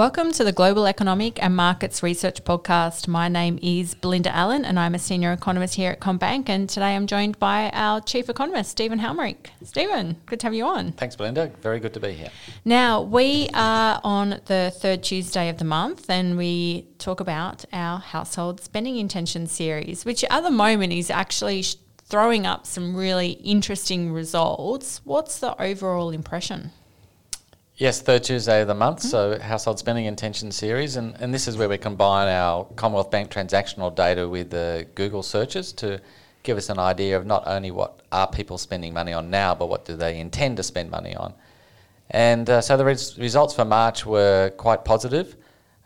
Welcome to the Global Economic and Markets Research Podcast. My name is Belinda Allen and I'm a senior economist here at CommBank. And today I'm joined by our chief economist, Stephen Halmarick. Stephen, good to have you on. Thanks, Belinda. Very good to be here. Now, we are on the third Tuesday of the month and we talk about our household spending intention series, which at the moment is actually throwing up some really interesting results. What's the overall impression? Yes, third Tuesday of the month, mm-hmm. so household spending intention series, and, and this is where we combine our Commonwealth Bank transactional data with the Google searches to give us an idea of not only what are people spending money on now, but what do they intend to spend money on. And uh, so the res- results for March were quite positive.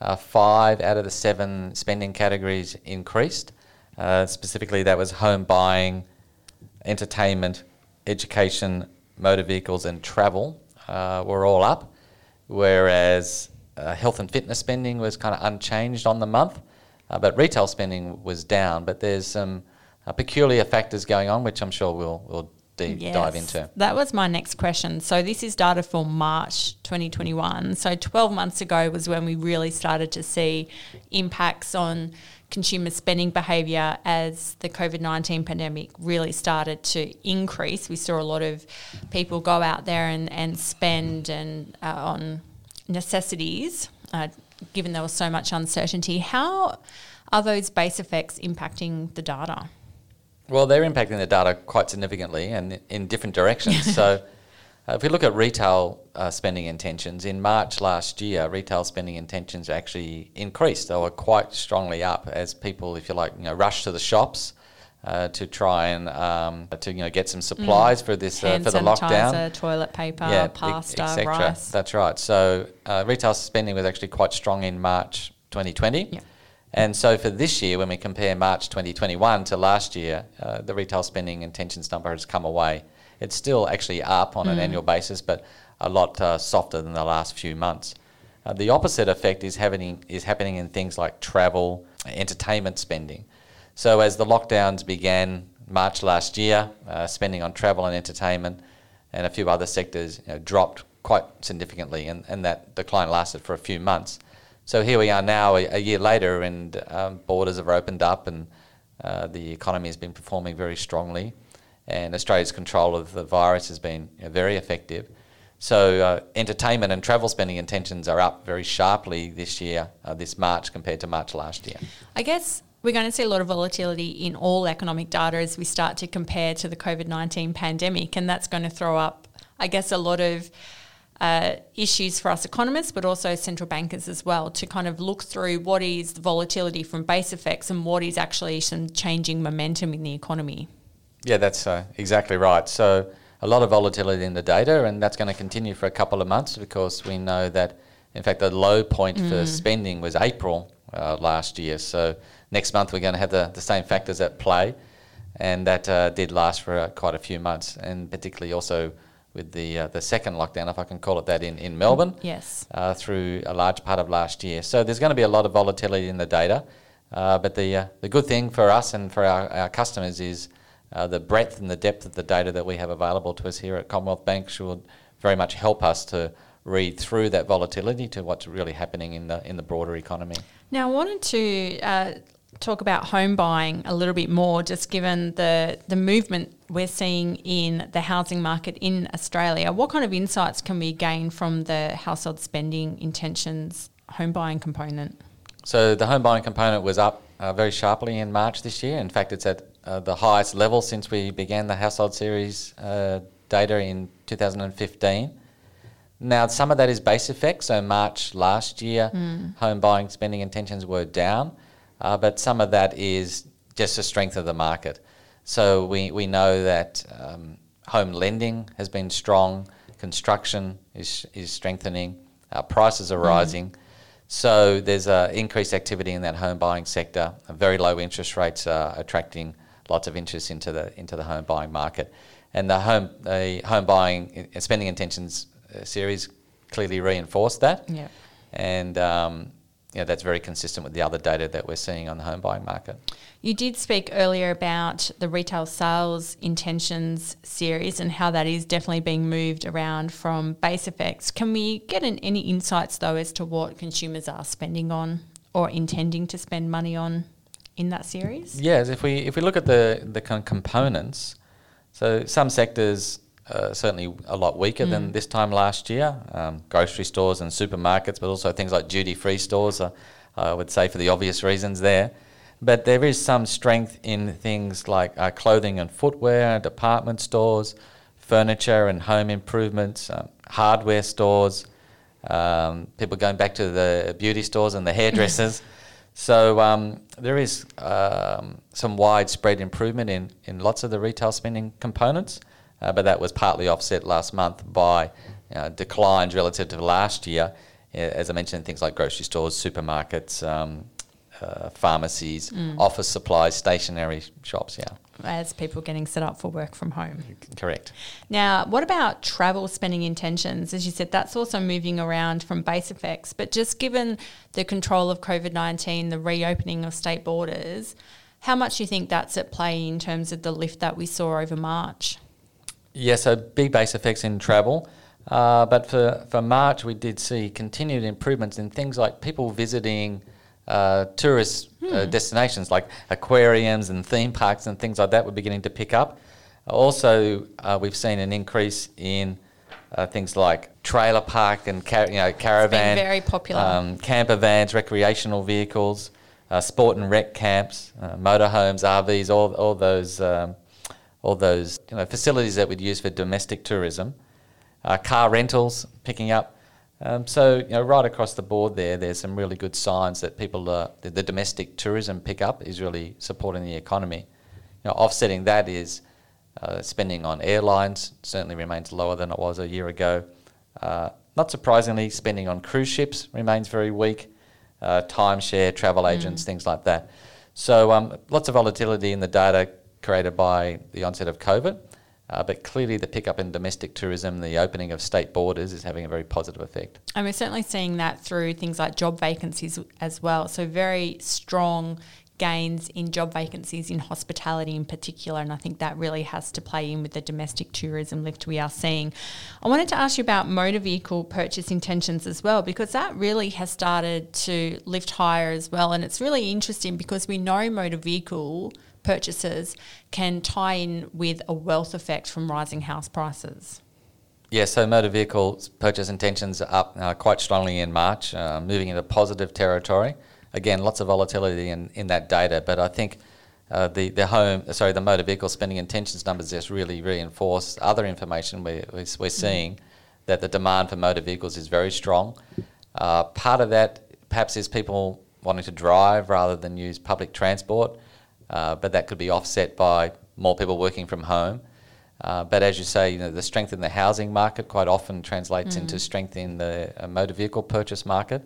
Uh, five out of the seven spending categories increased. Uh, specifically, that was home buying, entertainment, education, motor vehicles, and travel uh, were all up, whereas uh, health and fitness spending was kind of unchanged on the month, uh, but retail spending was down. But there's some uh, peculiar factors going on, which I'm sure we'll, we'll deep yes, dive into. That was my next question. So this is data for March 2021. So 12 months ago was when we really started to see impacts on consumer spending behaviour as the COVID 19 pandemic really started to increase. We saw a lot of people go out there and, and spend and uh, on necessities, uh, given there was so much uncertainty. How are those base effects impacting the data? Well, they're impacting the data quite significantly and in different directions. so, if we look at retail uh, spending intentions, in March last year, retail spending intentions actually increased. They were quite strongly up as people, if you like, you know, rushed to the shops. Uh, to try and um, to you know get some supplies mm. for this uh, for the lockdown, toilet paper, yeah, pasta, e- rice. That's right. So uh, retail spending was actually quite strong in March 2020. Yeah. And so for this year, when we compare March 2021 to last year, uh, the retail spending intentions number has come away. It's still actually up on mm. an annual basis, but a lot uh, softer than the last few months. Uh, the opposite effect is happening is happening in things like travel, entertainment spending. So as the lockdowns began March last year, uh, spending on travel and entertainment and a few other sectors you know, dropped quite significantly, and, and that decline lasted for a few months. So here we are now, a, a year later, and um, borders have opened up, and uh, the economy has been performing very strongly and Australia's control of the virus has been you know, very effective. So uh, entertainment and travel spending intentions are up very sharply this year, uh, this March compared to March last year. I guess we're going to see a lot of volatility in all economic data as we start to compare to the COVID 19 pandemic, and that's going to throw up, I guess, a lot of uh, issues for us economists, but also central bankers as well, to kind of look through what is the volatility from base effects and what is actually some changing momentum in the economy. Yeah, that's uh, exactly right. So a lot of volatility in the data, and that's going to continue for a couple of months because we know that, in fact, the low point mm. for spending was April uh, last year. So next month we're going to have the, the same factors at play, and that uh, did last for uh, quite a few months, and particularly also with the uh, the second lockdown, if I can call it that, in, in Melbourne. Mm, yes. Uh, through a large part of last year. So there's going to be a lot of volatility in the data. but the, the good thing for us and for our, our customers is uh, the breadth and the depth of the data that we have available to us here at Commonwealth Bank should very much help us to read through that volatility to what's really happening in the in the broader economy. Now, I wanted to uh, talk about home buying a little bit more, just given the the movement we're seeing in the housing market in Australia. What kind of insights can we gain from the household spending intentions home buying component? So the home buying component was up uh, very sharply in March this year. In fact, it's at uh, the highest level since we began the household series uh, data in 2015. Now, some of that is base effect. So, March last year, mm. home buying spending intentions were down, uh, but some of that is just the strength of the market. So, we, we know that um, home lending has been strong, construction is, is strengthening, prices are mm. So there's uh, increased activity in that home buying sector. Very low interest rates are attracting lots of interest into the into the home buying market, and the home the home buying uh, spending intentions uh, series clearly reinforced that. Yeah. And um, you know, that's very consistent with the other data that we're seeing on the home buying market. You did speak earlier about the retail sales intentions series and how that is definitely being moved around from base effects. Can we get an, any insights though as to what consumers are spending on or intending to spend money on in that series? Yes, if we if we look at the the kind of components, so some sectors uh, certainly a lot weaker mm. than this time last year. Um, grocery stores and supermarkets, but also things like duty free stores, uh, I would say for the obvious reasons there. But there is some strength in things like uh, clothing and footwear, department stores, furniture and home improvements, um, hardware stores, um, people going back to the beauty stores and the hairdressers. so um, there is um, some widespread improvement in, in lots of the retail spending components uh, but that was partly offset last month by uh, declines relative to last year. Uh, as I mentioned, things like grocery stores, supermarkets, um, uh, pharmacies, mm. office supplies, stationery shops. Yeah, as people getting set up for work from home. Correct. Now, what about travel spending intentions? As you said, that's also moving around from base effects. But just given the control of COVID nineteen, the reopening of state borders, how much do you think that's at play in terms of the lift that we saw over March? Yeah, so big base effects in travel. Uh, but for, for March, we did see continued improvements in things like people visiting uh, tourist uh, hmm. uh, destinations like aquariums and theme parks and things like that were beginning to pick up. Also, uh, we've seen an increase in uh, things like trailer park and car- you know caravan, very popular, um, camper vans, recreational vehicles, sport and rec camps, motorhomes, RVs, all all those um, all those you know, facilities that we'd use for domestic tourism, uh, car rentals picking up. Um, so you know, right across the board there, there's some really good signs that people, uh, the, the, domestic tourism pickup is really supporting the economy. You know, offsetting that is uh, spending on airlines certainly remains lower than it was a year ago. Uh, not surprisingly, spending on cruise ships remains very weak. Uh, timeshare, travel agents, mm. things like that. So um, lots of volatility in the data created by the onset of COVID. Uh, but clearly, the pickup in domestic tourism, the opening of state borders, is having a very positive effect. And we're certainly seeing that through things like job vacancies as well. So, very strong gains in job vacancies in hospitality in particular. And I think that really has to play in with the domestic tourism lift we are seeing. I wanted to ask you about motor vehicle purchase intentions as well, because that really has started to lift higher as well. And it's really interesting because we know motor vehicle purchases can tie in with a wealth effect from rising house prices. Yeah, so motor vehicle purchase intentions are up uh, quite strongly in March, uh, moving into positive territory. Again, lots of volatility in, in that data, but I think uh, the, the home, sorry, the motor vehicle spending intentions numbers just really reinforce other information we, we, we're seeing mm. that the demand for motor vehicles is very strong. Uh, part of that perhaps is people wanting to drive rather than use public transport. Uh, but that could be offset by more people working from home. Uh, but as you say, you know, the strength in the housing market quite often translates mm. into strength in the uh, motor vehicle purchase market.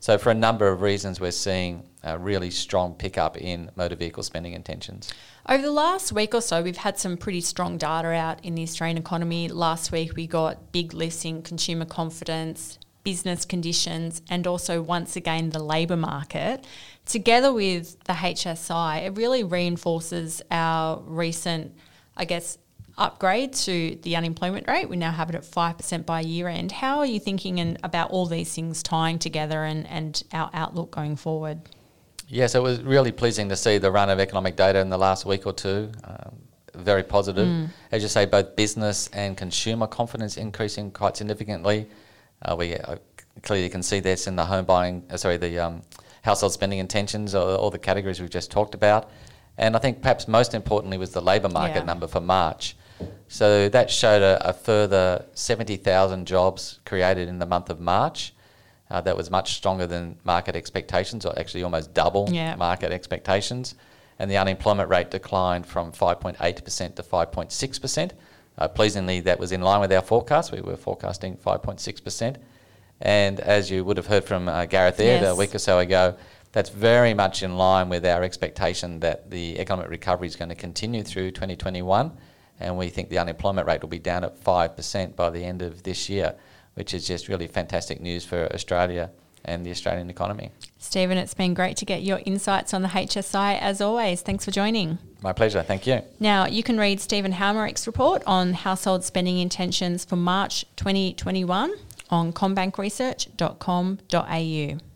So, for a number of reasons, we're seeing a really strong pickup in motor vehicle spending intentions. Over the last week or so, we've had some pretty strong data out in the Australian economy. Last week, we got big lifts in consumer confidence, business conditions, and also once again the labour market together with the HSI, it really reinforces our recent, I guess, upgrade to the unemployment rate. We now have it at 5% by year end. How are you thinking in, about all these things tying together and, and our outlook going forward? Yes, it was really pleasing to see the run of economic data in the last week or two. Um, very positive. Mm. As you say, both business and consumer confidence increasing quite significantly. Uh, we uh, clearly can see this in the home buying, uh, sorry, the um, household spending intentions, or all the categories we've just talked about. And I think perhaps most importantly was the labour market yeah. number for March. So that showed a, a further 70,000 jobs created in the month of March. Uh, that was much stronger than market expectations, or actually almost double yeah. market expectations. And the unemployment rate declined from 5.8% to 5.6%. Uh, pleasingly, that was in line with our forecast. We were forecasting 5.6%. And as you would have heard from uh, Gareth Aird Yes. a week or so ago, that's very much in line with our expectation that the economic recovery is going to continue through 2021. And we think the unemployment rate will be down at 5% by the end of this year, which is just really fantastic news for Australia and the Australian economy. Stephen, it's been great to get your insights on the HSI as always. Thanks for joining. My pleasure. Thank you. Now, you can read Stephen Halmarick's report on household spending intentions for March 2021 on commbankresearch.com.au.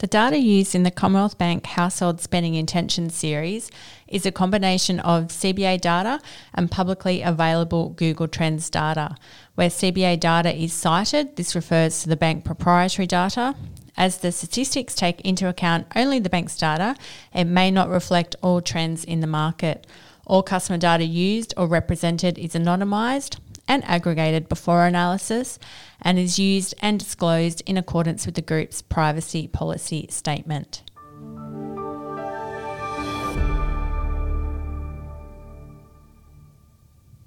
The data used in the Commonwealth Bank Household Spending Intentions series is a combination of CBA data and publicly available Google Trends data. Where CBA data is cited, this refers to the bank proprietary data. As the statistics take into account only the bank's data, it may not reflect all trends in the market. All customer data used or represented is anonymised and aggregated before analysis and is used and disclosed in accordance with the group's privacy policy statement.